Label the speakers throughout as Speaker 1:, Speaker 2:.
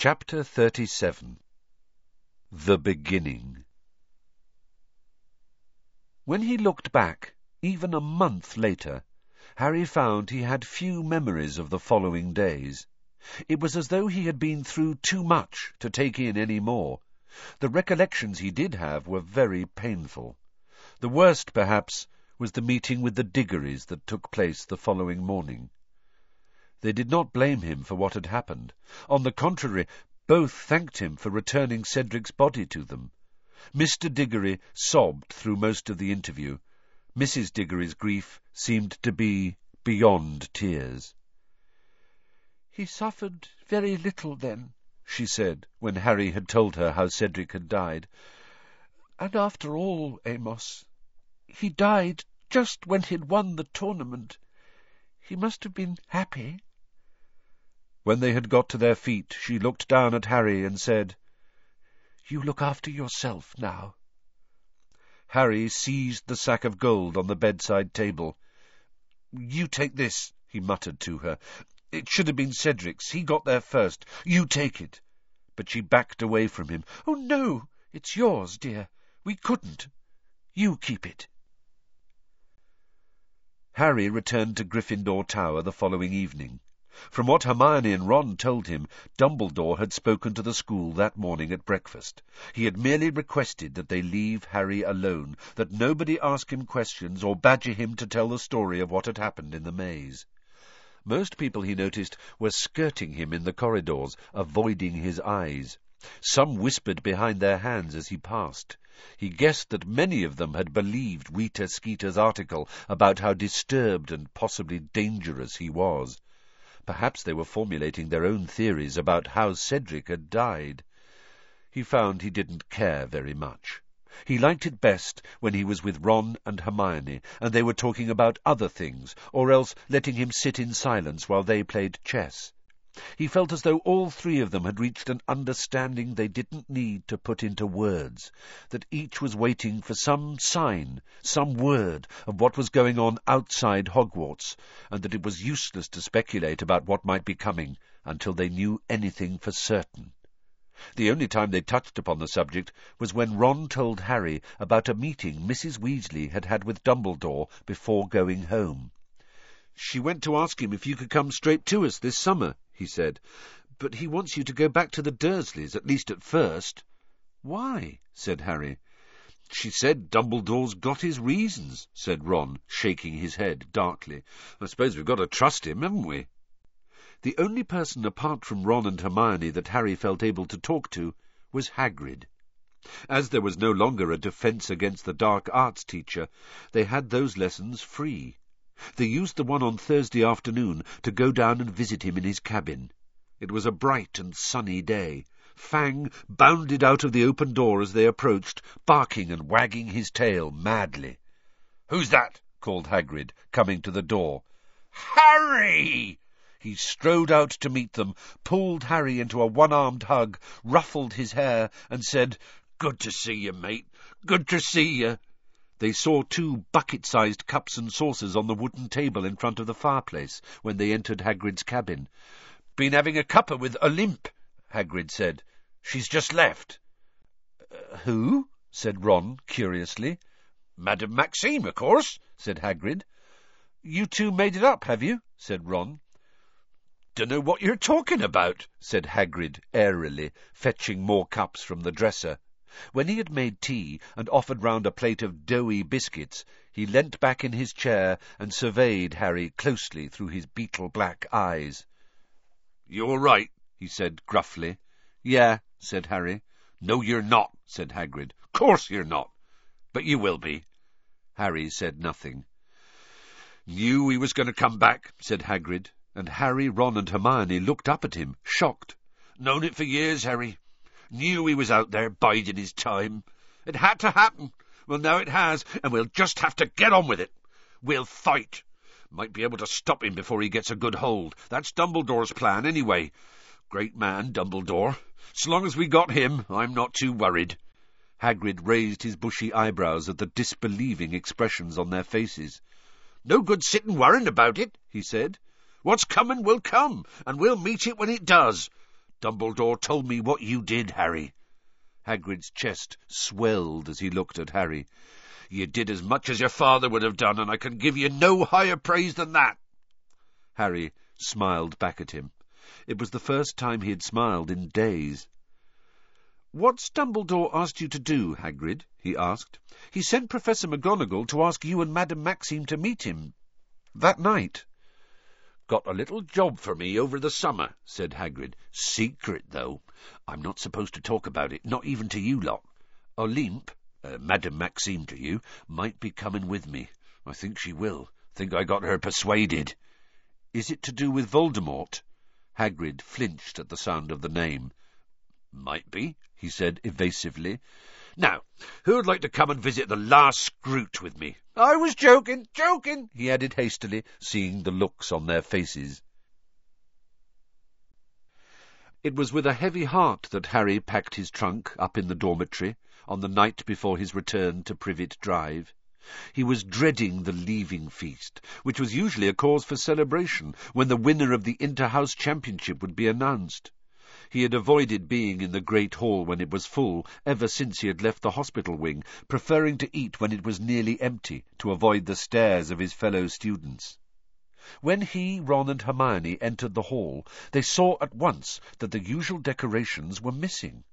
Speaker 1: Chapter 37 The Beginning When he looked back, even a month later, Harry found he had few memories of the following days. It was as though he had been through too much to take in any more. The recollections he did have were very painful. The worst, perhaps, was the meeting with the Diggorys that took place the following morning. They did not blame him for what had happened. On the contrary, both thanked him for returning Cedric's body to them. Mr. Diggory sobbed through most of the interview. Mrs. Diggory's grief seemed to be beyond tears.
Speaker 2: He suffered very little then, she said, when Harry had told her how Cedric had died. And after all, Amos, he died just when he'd won the tournament. He must have been happy.
Speaker 1: When they had got to their feet, she looked down at Harry and said,
Speaker 2: You look after yourself now.
Speaker 1: Harry seized the sack of gold on the bedside table. You take this, he muttered to her. It should have been Cedric's. He got there first. You take it. But she backed away from him.
Speaker 2: Oh, no, it's yours, dear. We couldn't. You keep it.
Speaker 1: Harry returned to Gryffindor Tower the following evening. From what Hermione and Ron told him, Dumbledore had spoken to the school that morning at breakfast. He had merely requested that they leave Harry alone, that nobody ask him questions or badger him to tell the story of what had happened in the maze. Most people, he noticed, were skirting him in the corridors, avoiding his eyes. Some whispered behind their hands as he passed. He guessed that many of them had believed Rita Skeeter's article about how disturbed and possibly dangerous he was. Perhaps they were formulating their own theories about how Cedric had died. He found he didn't care very much. He liked it best when he was with Ron and Hermione, and they were talking about other things, or else letting him sit in silence while they played chess. He felt as though all three of them had reached an understanding they didn't need to put into words, that each was waiting for some sign, some word of what was going on outside Hogwarts, and that it was useless to speculate about what might be coming until they knew anything for certain. The only time they touched upon the subject was when Ron told Harry about a meeting Mrs. Weasley had had with Dumbledore before going home. She went to ask him if you could come straight to us this summer, he said, but he wants you to go back to the Dursleys, at least at first.
Speaker 2: Why? said Harry.
Speaker 1: She said Dumbledore's got his reasons, said Ron, shaking his head darkly. I suppose we've got to trust him, haven't we? The only person apart from Ron and Hermione that Harry felt able to talk to was Hagrid. As there was no longer a defence against the dark arts teacher, they had those lessons free. They used the one on Thursday afternoon to go down and visit him in his cabin. It was a bright and sunny day. Fang bounded out of the open door as they approached, barking and wagging his tail madly.
Speaker 3: "'Who's that?'
Speaker 1: called Hagrid, coming to the door.
Speaker 3: "'Harry!'
Speaker 1: He strode out to meet them, pulled Harry into a one-armed hug, ruffled his hair, and said,
Speaker 3: "'Good to see you, mate. Good to see you.'
Speaker 1: They saw two bucket-sized cups and saucers on the wooden table in front of the fireplace when they entered Hagrid's cabin.
Speaker 3: "'Been having a cuppa with Olympe,' Hagrid said. "'She's just left.'
Speaker 1: Uh, "'Who?' said Ron, curiously.
Speaker 3: "'Madame Maxime, of course,' said Hagrid.
Speaker 1: "'You two made it up, have you?' said Ron.
Speaker 3: "'Dunno what you're talking about,' said Hagrid airily, fetching more cups from the dresser.
Speaker 1: When he had made tea and offered round a plate of doughy biscuits, he leant back in his chair and surveyed Harry closely through his beetle-black eyes.
Speaker 3: "'You all right?' he said gruffly.
Speaker 1: "'Yeah,' said Harry.
Speaker 3: "'No, you're not,' said Hagrid. "'Course you're not. But you will be.'
Speaker 1: Harry said nothing.
Speaker 3: "'Knew he was going to come back,' said Hagrid,
Speaker 1: and Harry, Ron, and Hermione looked up at him, shocked.
Speaker 3: "'Known it for years, Harry. Knew he was out there biding his time. It had to happen. Well, now it has, and we'll just have to get on with it. We'll fight. Might be able to stop him before he gets a good hold. That's Dumbledore's plan, anyway. Great man, Dumbledore. So long as we got him, I'm not too worried.
Speaker 1: Hagrid raised his bushy eyebrows at the disbelieving expressions on their faces.
Speaker 3: No good sitting worrying about it, he said. What's coming will come, and we'll meet it when it does. Dumbledore told me what you did, Harry.
Speaker 1: Hagrid's chest swelled as he looked at Harry.
Speaker 3: You did as much as your father would have done, and I can give you no higher praise than that.
Speaker 1: Harry smiled back at him. It was the first time he had smiled in days. What's Dumbledore asked you to do, Hagrid? he asked. He sent Professor McGonagall to ask you and Madame Maxime to meet him. That night.
Speaker 3: Got a little job for me over the summer, said Hagrid. Secret, though. I'm not supposed to talk about it, not even to you lot. Olympe, uh, Madame Maxime to you, might be coming with me. I think she will. Think I got her persuaded.
Speaker 1: Is it to do with Voldemort? Hagrid flinched at the sound of the name.
Speaker 3: Might be, he said evasively. Now, who'd like to come and visit the last Skrewt with me?
Speaker 2: I was joking, joking,
Speaker 1: he added hastily, seeing the looks on their faces. It was with a heavy heart that Harry packed his trunk up in the dormitory on the night before his return to Privet Drive. He was dreading the leaving feast, which was usually a cause for celebration when the winner of the inter-house championship would be announced. He had avoided being in the great hall when it was full ever since he had left the hospital wing, preferring to eat when it was nearly empty to avoid the stares of his fellow students. When he, Ron, and Hermione entered the hall, they saw at once that the usual decorations were missing.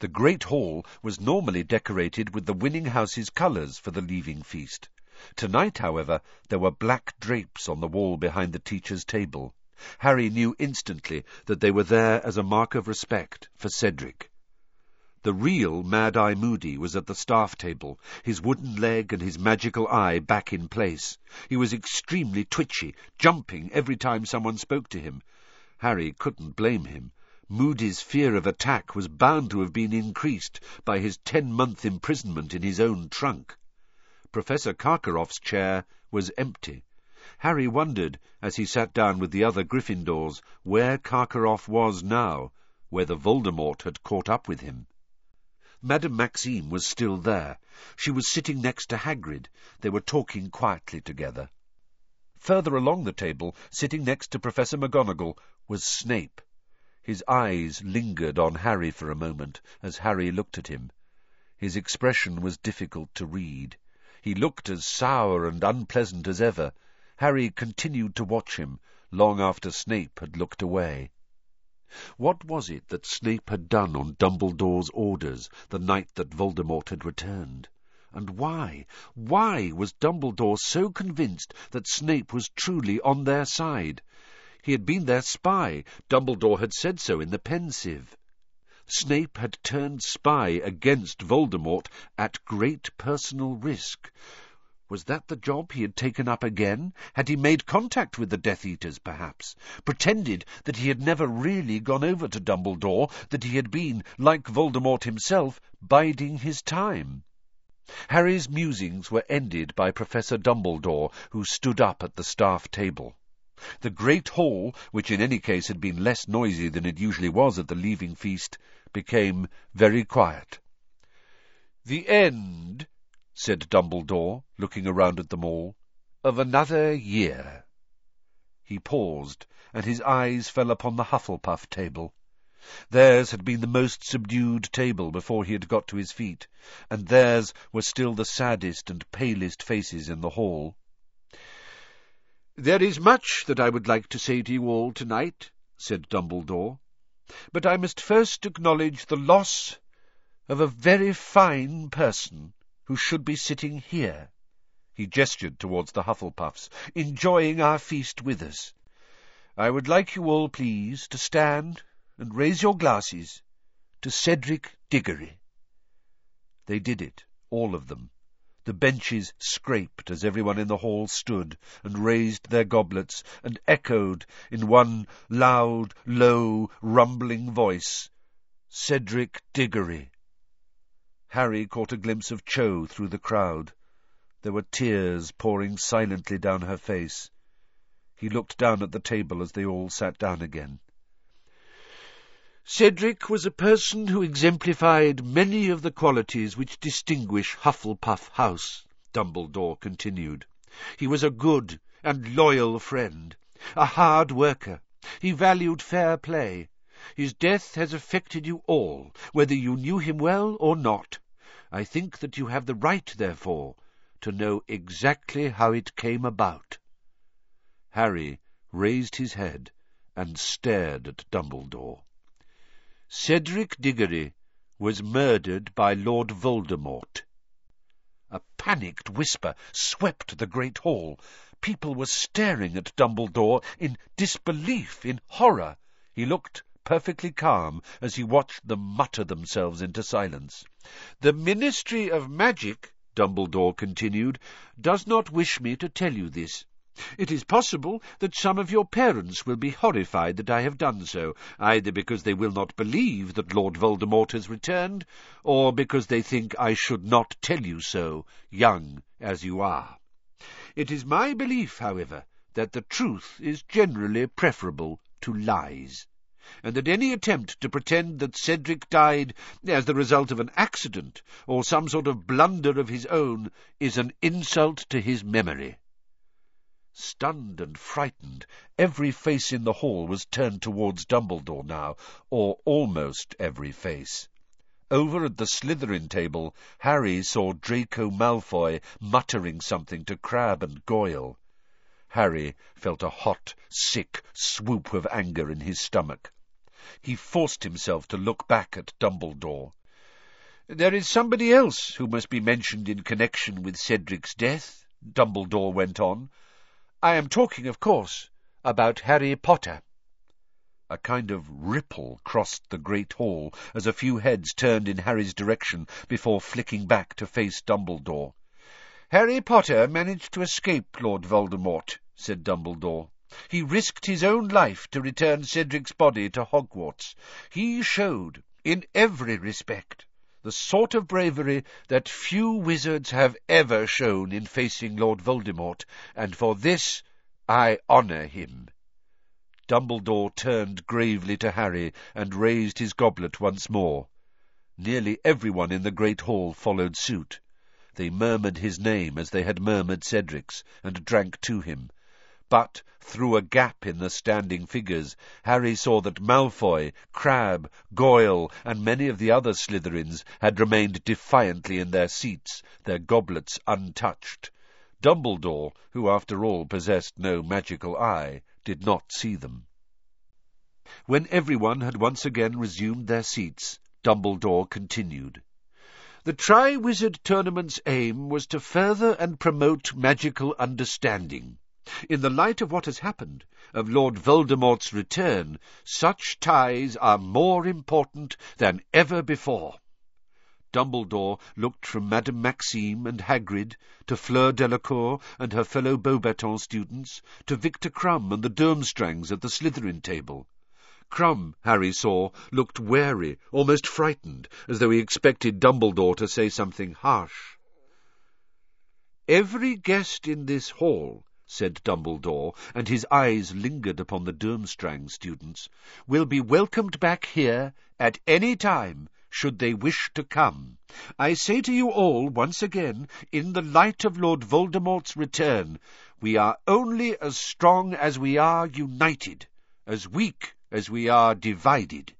Speaker 1: The great hall was normally decorated with the winning house's colours for the leaving feast. Tonight, however, there were black drapes on the wall behind the teacher's table. Harry knew instantly that they were there as a mark of respect for Cedric. The real Mad-Eye Moody was at the staff table, his wooden leg and his magical eye back in place. He was extremely twitchy, jumping every time someone spoke to him. Harry couldn't blame him. Moody's fear of attack was bound to have been increased by his ten-month imprisonment in his own trunk. Professor Karkaroff's chair was empty. Harry wondered, as he sat down with the other Gryffindors, where Karkaroff was now, whether Voldemort had caught up with him. Madame Maxime was still there. She was sitting next to Hagrid. They were talking quietly together. Further along the table, sitting next to Professor McGonagall, was Snape. His eyes lingered on Harry for a moment, as Harry looked at him. His expression was difficult to read. He looked as sour and unpleasant as ever, Harry continued to watch him, long after Snape had looked away. What was it that Snape had done on Dumbledore's orders the night that Voldemort had returned? And why, why was Dumbledore so convinced that Snape was truly on their side? He had been their spy. Dumbledore had said so in the Pensieve. Snape had turned spy against Voldemort at great personal risk. Was that the job he had taken up again? Had he made contact with the Death Eaters, perhaps? Pretended that he had never really gone over to Dumbledore, that he had been, like Voldemort himself, biding his time? Harry's musings were ended by Professor Dumbledore, who stood up at the staff table. The great hall, which in any case had been less noisy than it usually was at the leaving feast, became very quiet. The end, said Dumbledore, looking around at them all, of another year. He paused, and his eyes fell upon the Hufflepuff table. Theirs had been the most subdued table before he had got to his feet, and theirs were still the saddest and palest faces in the hall. There is much that I would like to say to you all tonight, said Dumbledore, but I must first acknowledge the loss of a very fine person who should be sitting here. He gestured towards the Hufflepuffs, enjoying our feast with us. I would like you all, please, to stand and raise your glasses to Cedric Diggory. They did it, all of them. The benches scraped as everyone in the hall stood and raised their goblets and echoed in one loud, low, rumbling voice, Cedric Diggory. Harry caught a glimpse of Cho through the crowd. There were tears pouring silently down her face. He looked down at the table as they all sat down again. Cedric was a person who exemplified many of the qualities which distinguish Hufflepuff House, Dumbledore continued. He was a good and loyal friend, a hard worker. He valued fair play.
Speaker 3: His death has affected you all, whether you knew him well or not. I think that you have the right, therefore, to know exactly how it came about. Harry raised his head and stared at Dumbledore. Cedric Diggory was murdered by Lord Voldemort. A panicked whisper swept the great hall. People were staring at Dumbledore in disbelief, in horror. He looked perfectly calm as he watched them mutter themselves into silence. The Ministry of Magic, Dumbledore continued, does not wish me to tell you this. It is possible that some of your parents will be horrified that I have done so, either because they will not believe that Lord Voldemort has returned, or because they think I should not tell you so, young as you are. It is my belief, however, that the truth is generally preferable to lies, and that any attempt to pretend that Cedric died as the result of an accident or some sort of blunder of his own is an insult to his memory. Stunned and frightened, every face in the hall was turned towards Dumbledore now, or almost every face. Over at the Slytherin table, Harry saw Draco Malfoy muttering something to Crabbe and Goyle. Harry felt a hot, sick swoop of anger in his stomach. He forced himself to look back at Dumbledore. There is somebody else who must be mentioned in connection with Cedric's death, Dumbledore went on. I am talking, of course, about Harry Potter. A kind of ripple crossed the great hall as a few heads turned in Harry's direction before flicking back to face Dumbledore. Harry Potter managed to escape Lord Voldemort, said Dumbledore. He risked his own life to return Cedric's body to Hogwarts. He showed, in every respect, the sort of bravery that few wizards have ever shown in facing Lord Voldemort, and for this I honour him. Dumbledore turned gravely to Harry and raised his goblet once more. Nearly everyone in the great hall followed suit. They murmured his name as they had murmured Cedric's, and drank to him. But, through a gap in the standing figures, Harry saw that Malfoy, Crabbe, Goyle, and many of the other Slytherins had remained defiantly in their seats, their goblets untouched. Dumbledore, who after all possessed no magical eye, did not see them. When everyone had once again resumed their seats, Dumbledore continued. The Triwizard Tournament's aim was to further and promote magical understanding. In the light of what has happened, of Lord Voldemort's return, such ties are more important than ever before. Dumbledore looked from Madame Maxime and Hagrid to Fleur Delacour and her fellow Beauxbatons students, to Viktor Krum and the Durmstrangs at the Slytherin table. Krum, Harry saw, looked wary, almost frightened, as though he expected Dumbledore to say something harsh. Every guest in this hall said Dumbledore, and his eyes lingered upon the Durmstrang students, will be welcomed back here at any time, should they wish to come. I say to you all, once again, in the light of Lord Voldemort's return, we are only as strong as we are united, as weak as we are divided.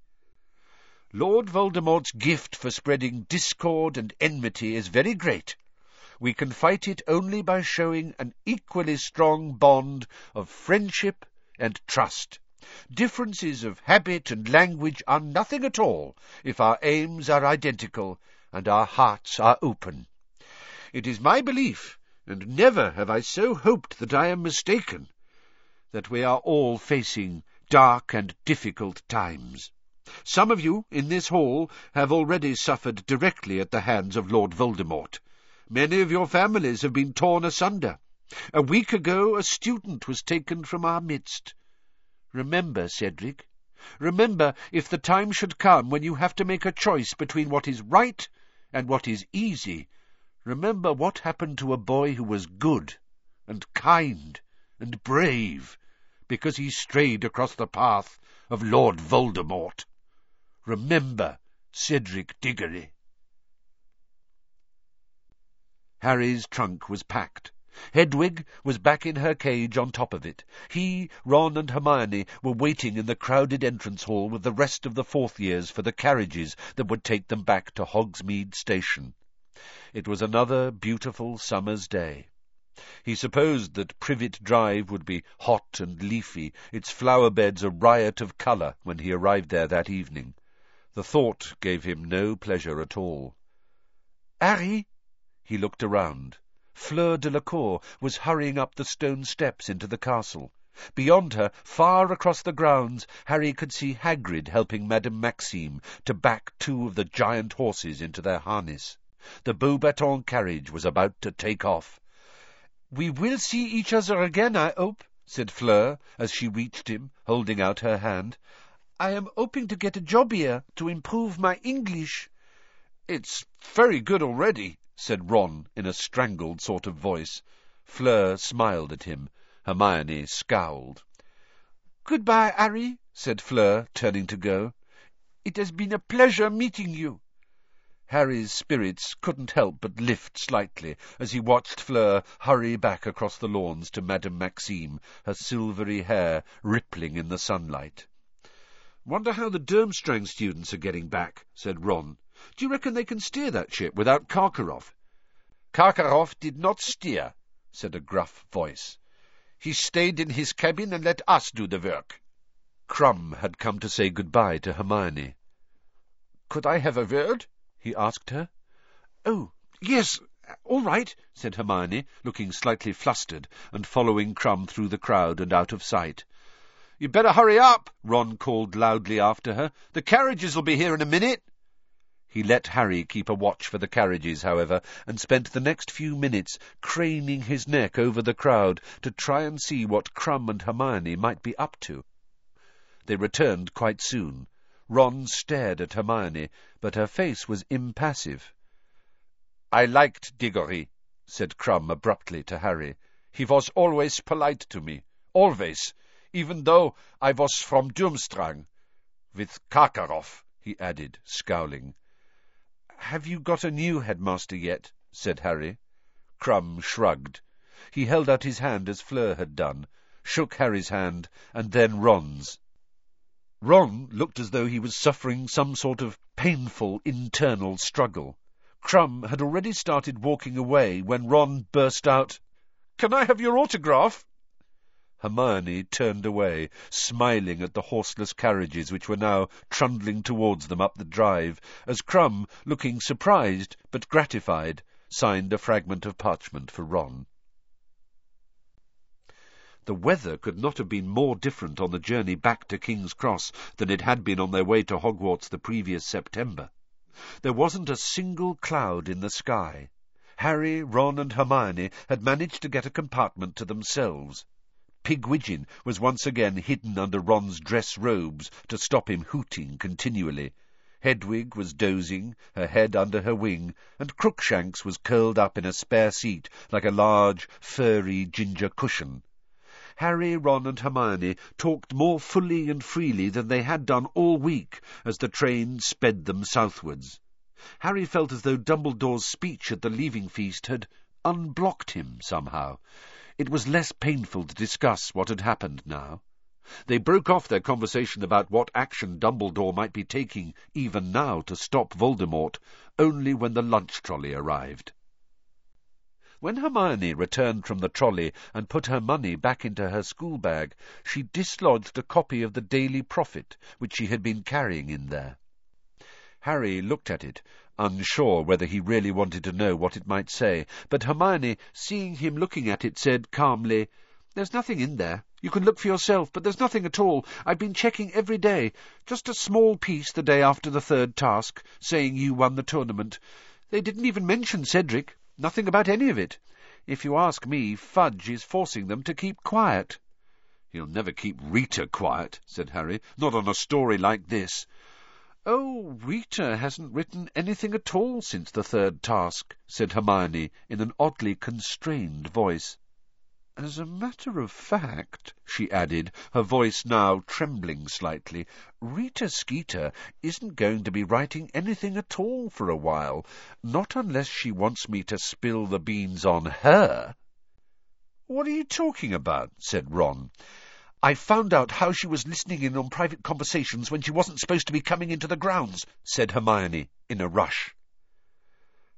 Speaker 3: Lord Voldemort's gift for spreading discord and enmity is very great, we can fight it only by showing an equally strong bond of friendship and trust. Differences of habit and language are nothing at all if our aims are identical and our hearts are open. It is my belief, and never have I so hoped that I am mistaken, that we are all facing dark and difficult times. Some of you in this hall have already suffered directly at the hands of Lord Voldemort. Many of your families have been torn asunder. A week ago a student was taken from our midst. Remember, Cedric, remember if the time should come when you have to make a choice between what is right and what is easy, remember what happened to a boy who was good and kind and brave because he strayed across the path of Lord Voldemort. Remember Cedric Diggory. Harry's trunk was packed,
Speaker 1: Hedwig was back in her cage on top of it. He, Ron and Hermione were waiting in the crowded entrance hall with the rest of the fourth years for the carriages that would take them back to Hogsmeade Station. It was another beautiful summer's day. He supposed that Privet Drive would be hot and leafy, its flower beds a riot of colour when he arrived there that evening. The thought gave him no pleasure at all. Harry! He looked around. Fleur Delacour was hurrying up the stone steps into the castle. Beyond her, far across the grounds, Harry could see Hagrid helping Madame Maxime to back two of the giant horses into their harness. The Beauxbatons carriage was about to take off. "We will see each other again, I hope," said Fleur, as she reached him, holding out her hand. "I am hoping to get a job here, to improve my English." "It's very good already," said Ron in a strangled sort of voice. Fleur smiled at him. Hermione scowled. "Goodbye, Harry," said Fleur, turning to go. "It has been a pleasure meeting you." Harry's spirits couldn't help but lift slightly as he watched Fleur hurry back across the lawns to Madame Maxime, her silvery hair rippling in the sunlight. "Wonder how the Durmstrang students are getting back," said Ron. Do you reckon they can steer that ship without Karkaroff? Karkaroff did not steer, said a gruff voice. He stayed in his cabin and let us do the work. Krum had come to say goodbye to Hermione. Could I have a word? He asked her. Oh, yes, all right, said Hermione, looking slightly flustered and following Krum through the crowd and out of sight. You'd better hurry up, Ron called loudly after her. The carriages'll be here in a minute. He let Harry keep a watch for the carriages, however, and spent the next few minutes craning his neck over the crowd to try and see what Krum and Hermione might be up to. They returned quite soon. Ron stared at Hermione, but her face was impassive. I liked Diggory, said Krum abruptly to Harry. He was always polite to me. Always. Even though I was from Durmstrang. With Karkaroff, he added, scowling. Have you got a new headmaster yet? said Harry. Krum shrugged. He held out his hand as Fleur had done, shook Harry's hand, and then Ron's. Ron looked as though he was suffering some sort of painful internal struggle. Krum had already started walking away when Ron burst out, Can I have your autograph? Hermione turned away, smiling at the horseless carriages which were now trundling towards them up the drive, as Krum, looking surprised but gratified, signed a fragment of parchment for Ron. The weather could not have been more different on the journey back to King's Cross than it had been on their way to Hogwarts the previous September. There wasn't a single cloud in the sky. Harry, Ron, and Hermione had managed to get a compartment to themselves. Pigwidgeon was once again hidden under Ron's dress robes to stop him hooting continually. Hedwig was dozing, her head under her wing, and Crookshanks was curled up in a spare seat like a large, furry ginger cushion. Harry, Ron, and Hermione talked more fully and freely than they had done all week as the train sped them southwards. Harry felt as though Dumbledore's speech at the leaving feast had unblocked him somehow. It was less painful to discuss what had happened now. They broke off their conversation about what action Dumbledore might be taking even now to stop Voldemort only when the lunch trolley arrived. When Hermione returned from the trolley and put her money back into her school bag, she dislodged a copy of the Daily Prophet, which she had been carrying in there. Harry looked at it, unsure whether he really wanted to know what it might say, but Hermione, seeing him looking at it, said calmly, There's nothing in there. You can look for yourself, but there's nothing at all. I've been checking every day. Just a small piece the day after the third task, saying you won the tournament. They didn't even mention Cedric. Nothing about any of it. If you ask me, Fudge is forcing them to keep quiet. He'll never keep Rita quiet, said Harry. Not on a story like this. Oh, Rita hasn't written anything at all since the third task, said Hermione in an oddly constrained voice. As a matter of fact, she added, her voice now trembling slightly, Rita Skeeter isn't going to be writing anything at all for a while, not unless she wants me to spill the beans on her. What are you talking about? said Ron. I found out how she was listening in on private conversations when she wasn't supposed to be coming into the grounds, said Hermione in a rush.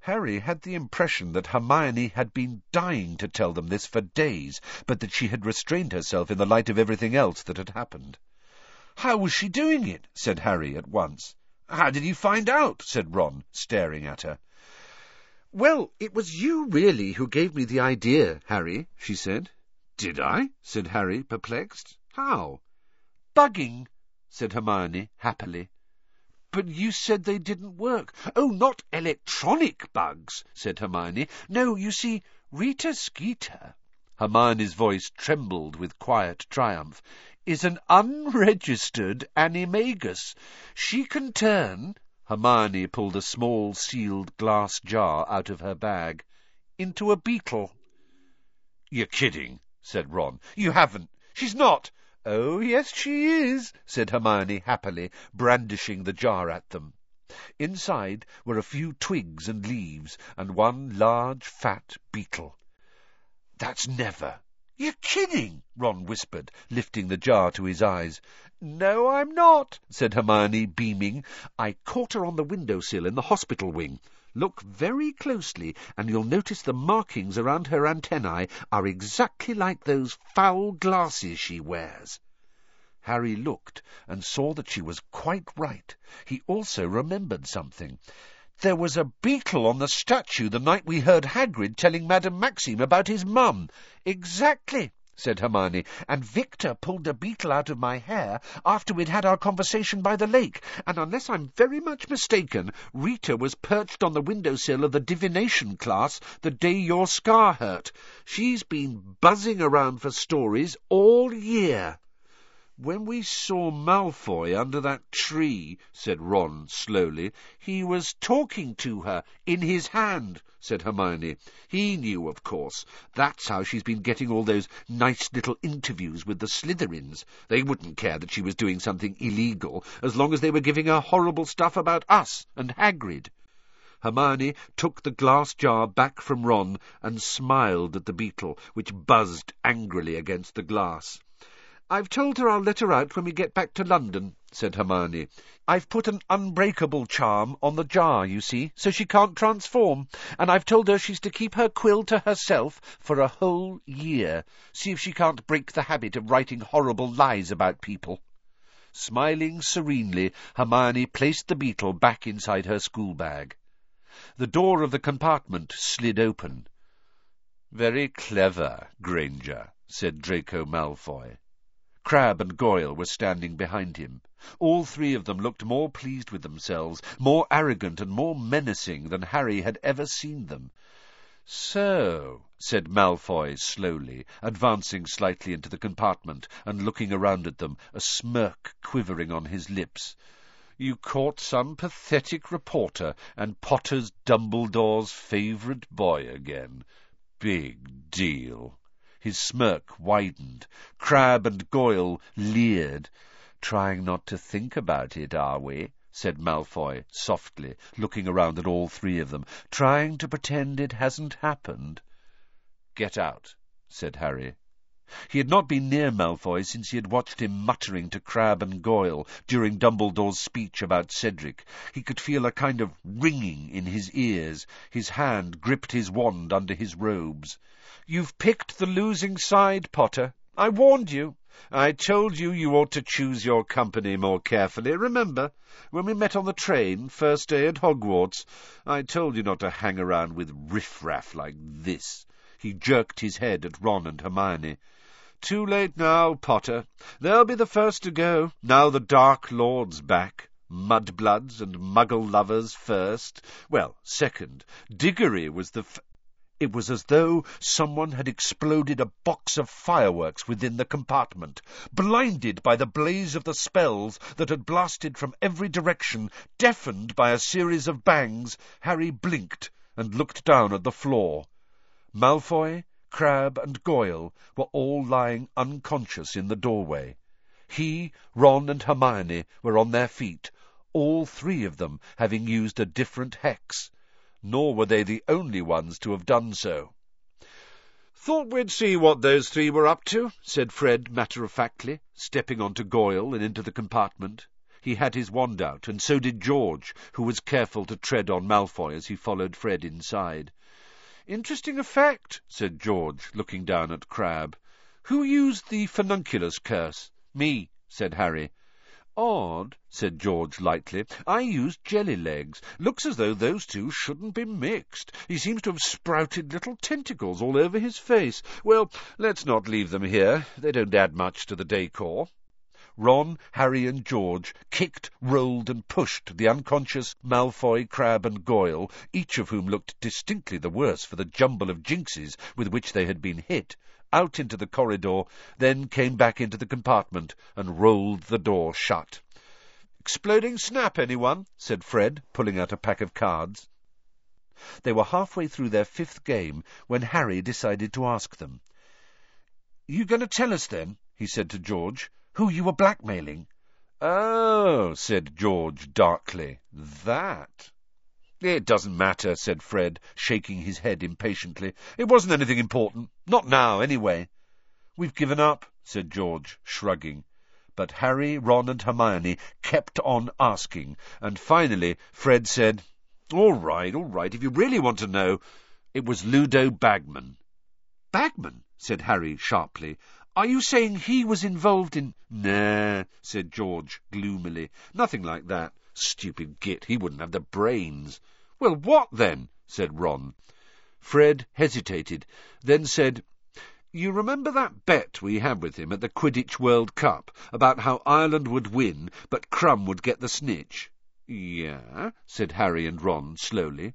Speaker 1: Harry had the impression that Hermione had been dying to tell them this for days, but that she had restrained herself in the light of everything else that had happened. How was she doing it? said Harry at once. How did you find out? said Ron, staring at her. Well, it was you, really, who gave me the idea, Harry, she said.
Speaker 3: Did I? said Harry, perplexed. How?
Speaker 1: Bugging, said Hermione happily.
Speaker 2: But you said they didn't work. Oh, not electronic bugs, said Hermione. No, you see, Rita Skeeter, Hermione's voice trembled with quiet triumph, is an unregistered animagus. She can turn, Hermione pulled a small sealed glass jar out of her bag, into a beetle.
Speaker 1: You're kidding, said Ron.
Speaker 2: You haven't. She's not.
Speaker 1: Oh, yes, she is, said Hermione happily, brandishing the jar at them. Inside were a few twigs and leaves, and one large, fat beetle.
Speaker 2: That's never.
Speaker 1: You're kidding, Ron whispered, lifting the jar to his eyes.
Speaker 2: No, I'm not, said Hermione,
Speaker 1: beaming. I caught her on the window sill in the hospital wing. Look very closely, and you'll notice the markings around her antennae are exactly like those foul glasses she wears. Harry looked and saw that she was quite right. He also remembered something. There was a beetle on the statue the night we heard Hagrid telling Madame Maxime about his mum.
Speaker 2: Exactly, said Hermione, and Viktor pulled a beetle out of my hair after we'd had our conversation by the lake, and unless I'm very much mistaken, Rita was perched on the window-sill of the divination class the day your scar hurt. She's been buzzing around for stories all year.
Speaker 1: When we saw Malfoy under that tree, said Ron slowly, he was talking to her, in his hand, said Hermione. He knew, of course. That's how she's been getting all those nice little interviews with the Slytherins. They wouldn't care that she was doing something illegal, as long as they were giving her horrible stuff about us and Hagrid. Hermione took the glass jar back from Ron and smiled at the beetle, which buzzed angrily against the glass.
Speaker 2: I've told her I'll let her out when we get back to London, said Hermione. I've put an unbreakable charm on the jar, you see, so she can't transform, and I've told her she's to keep her quill to herself for a whole year. See if she can't break the habit of writing horrible lies about people. Smiling serenely, Hermione placed the beetle back inside her school bag. The door of the compartment slid open.
Speaker 1: Very clever, Granger, said Draco Malfoy.
Speaker 2: Crabbe and Goyle were standing behind him. All three of them looked more pleased with themselves, more arrogant and more menacing than Harry had ever seen them.
Speaker 1: So, said Malfoy slowly, advancing slightly into the compartment and looking around at them, a smirk quivering on his lips, you caught some pathetic reporter and Potter's Dumbledore's favourite boy again. Big deal. His smirk widened. Crabbe and Goyle leered.
Speaker 2: Trying not to think about it, are we? said Malfoy softly, looking around at all three of them. Trying to pretend it hasn't happened?
Speaker 1: Get out, said Harry.
Speaker 2: He had not been near Malfoy since he had watched him muttering to Crabbe and Goyle during Dumbledore's speech about Cedric. He could feel a kind of ringing in his ears. His hand gripped his wand under his robes. You've picked the losing side, Potter. I warned you. I told you you ought to choose your company more carefully. Remember, when we met on the train, first day at Hogwarts, I told you not to hang around with riffraff like this. He jerked his head at Ron and Hermione. Too late now, Potter. They'll be the first to go, now the Dark Lord's back. Mudbloods and Muggle lovers first. Well, second. Diggory was the f- it was as though someone had exploded a box of fireworks within the compartment. Blinded by the blaze of the spells that had blasted from every direction, deafened by a series of bangs, Harry blinked and looked down at the floor. Malfoy, Crabbe, and Goyle were all lying unconscious in the doorway. He, Ron, and Hermione were on their feet, all three of them having used a different hex nor were they the only ones to have done so.
Speaker 3: Thought we'd see what those three were up to, said Fred matter-of-factly, stepping onto Goyle and into the compartment. He had his wand out, and so did George, who was careful to tread on Malfoy as he followed Fred inside. Interesting effect, said George, looking down at Crabbe. Who used the furnunculus curse? Me, said Harry. Odd, said George lightly. I used jelly legs. Looks as though those two shouldn't be mixed. He seems to have sprouted little tentacles all over his face. Well, let's not leave them here. They don't add much to the decor. Ron, Harry, and George kicked, rolled, and pushed the unconscious Malfoy, Crabbe, and Goyle, each of whom looked distinctly the worse for the jumble of jinxes with which they had been hit, out into the corridor, then came back into the compartment and rolled the door shut. Exploding snap, anyone? said Fred, pulling out a pack of cards. They were halfway through their fifth game when Harry decided to ask them. You going to tell us, then, he said to George, who you were blackmailing? Oh, said George darkly, that. It doesn't matter, said Fred, shaking his head impatiently. It wasn't anything important. Not now, anyway. We've given up, said George, shrugging. But Harry, Ron, and Hermione kept on asking, and finally Fred said, All right, all right, if you really want to know, it was Ludo Bagman. Bagman? said Harry sharply. Are you saying he was involved in— Nah, said George gloomily. Nothing like that. Stupid git, he wouldn't have the brains. Well, what then? said Ron. Fred hesitated, then said, You remember that bet we had with him at the Quidditch World Cup about how Ireland would win, but Krum would get the snitch? Yeah, said Harry and Ron slowly.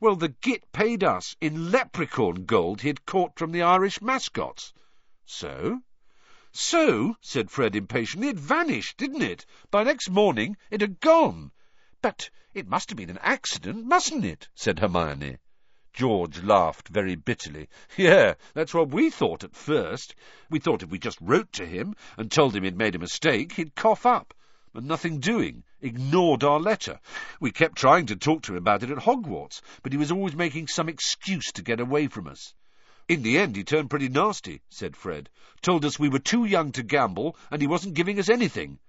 Speaker 3: Well, the git paid us in leprechaun gold he'd caught from the Irish mascots. So? So, said Fred impatiently, it vanished, didn't it? By next morning it had gone. But it must have been an accident, mustn't it? said Hermione. George laughed very bitterly. Yeah, that's what we thought at first. We thought if we just wrote to him and told him he'd made a mistake, he'd cough up. But nothing doing. Ignored our letter. We kept trying to talk to him about it at Hogwarts, but he was always making some excuse to get away from us. In the end, he turned pretty nasty, said Fred. Told us we were too young to gamble, and he wasn't giving us anything.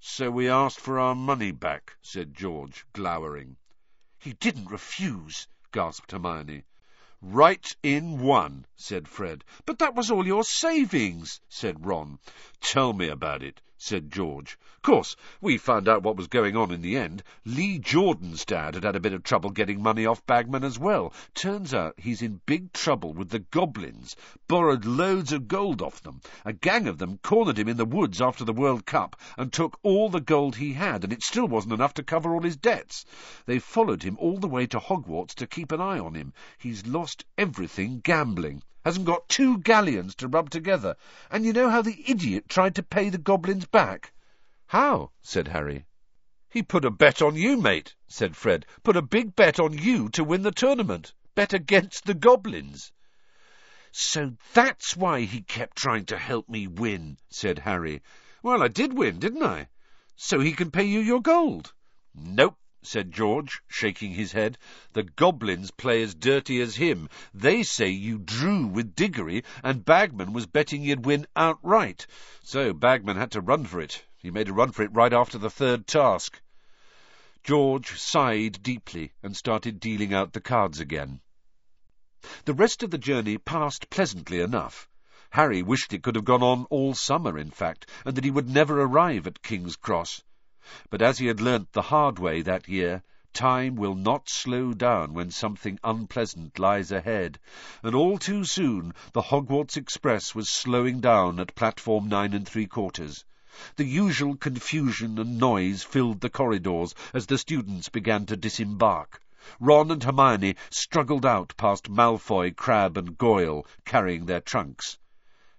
Speaker 3: So we asked for our money back, said George, glowering. He didn't refuse, gasped Hermione. Right in one, said Fred. But that was all your savings, said Ron. Tell me about it, said George. Of course, we found out what was going on in the end. Lee Jordan's dad had had a bit of trouble getting money off Bagman as well. Turns out he's in big trouble with the goblins. Borrowed loads of gold off them. A gang of them cornered him in the woods after the World Cup and took all the gold he had, and it still wasn't enough to cover all his debts. They followed him all the way to Hogwarts to keep an eye on him. He's lost everything gambling hasn't got two galleons to rub together. And you know how the idiot tried to pay the goblins back? How? said Harry. He put a bet on you, mate, said Fred. Put a big bet on you to win the tournament. Bet against the goblins. So that's why he kept trying to help me win, said Harry. Well, I did win, didn't I? So he can pay you your gold. Nope, said George, shaking his head. The goblins play as dirty as him. They say you drew with Diggory, and Bagman was betting you'd win outright. So Bagman had to run for it. He made a run for it right after the third task. George sighed deeply and started dealing out the cards again. The rest of the journey passed pleasantly enough. Harry wished it could have gone on all summer, in fact, and that he would never arrive at King's Cross. But as he had learnt the hard way that year, time will not slow down when something unpleasant lies ahead, and all too soon the Hogwarts Express was slowing down at platform nine and three quarters. The usual confusion and noise filled the corridors as the students began to disembark. Ron and Hermione struggled out past Malfoy, Crabbe, and Goyle, carrying their trunks.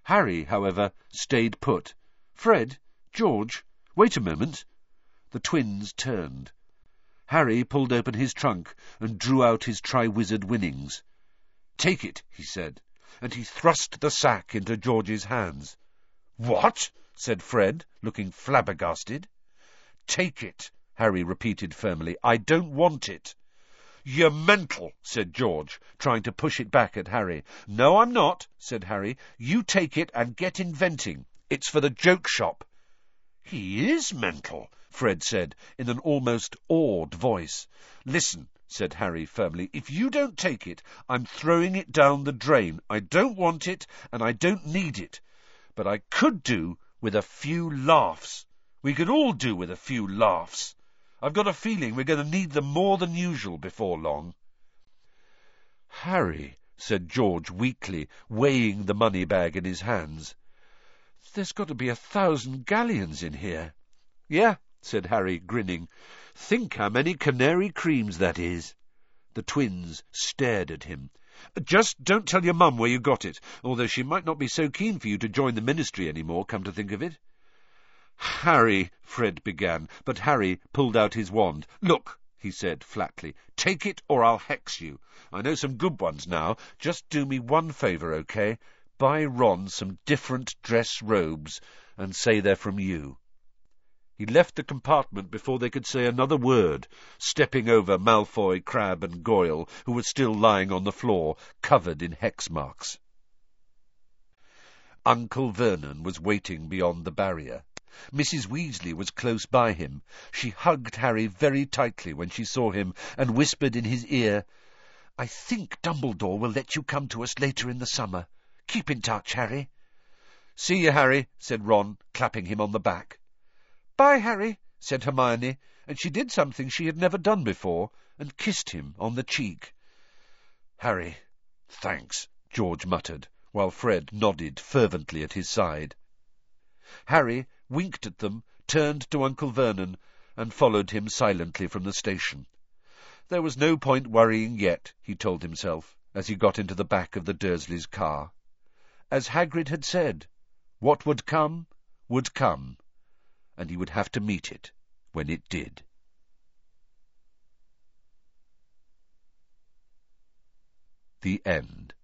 Speaker 3: Harry, however, stayed put. Fred, George, wait a moment. The twins turned. Harry pulled open his trunk and drew out his Triwizard winnings. Take it, he said, and he thrust the sack into George's hands. What? said Fred, looking flabbergasted. Take it, Harry repeated firmly. I don't want it.
Speaker 1: You're mental, said George, trying to push it back at Harry. No, I'm not, said Harry. You take it and get inventing. It's for the joke shop. He is mental, Fred said, in an almost awed voice. Listen, said Harry firmly, if you don't take it, I'm throwing it down the drain. I don't want it, and I don't need it. But I could do with a few laughs. We could all do with a few laughs. I've got a feeling we're going to need them more than usual before long. Harry, said George weakly, weighing the money bag in his hands, there's got to be a thousand galleons in here. Yeah, said Harry, grinning. Think how many canary creams that is. The twins stared at him. Just don't tell your mum where you got it, although she might not be so keen for you to join the ministry any more, come to think of it. Harry, Fred began, but Harry pulled out his wand. Look, he said flatly, take it or I'll hex you. I know some good ones now. Just do me one favour, okay? Buy Ron some different dress robes and say they're from you. He left the compartment before they could say another word, stepping over Malfoy, Crabbe, and Goyle, who were still lying on the floor, covered in hex marks. Uncle Vernon was waiting beyond the barrier. Mrs. Weasley was close by him. She hugged Harry very tightly when she saw him, and whispered in his ear, I think Dumbledore will let you come to us later in the summer. Keep in touch, Harry. See you, Harry, said Ron, clapping him on the back. Bye, Harry, said Hermione, and she did something she had never done before, and kissed him on the cheek. Harry, thanks, George muttered, while Fred nodded fervently at his side. Harry winked at them, turned to Uncle Vernon, and followed him silently from the station. There was no point worrying yet, he told himself, as he got into the back of the Dursleys' car. As Hagrid had said, what would come, would come, and he would have to meet it when it did. The End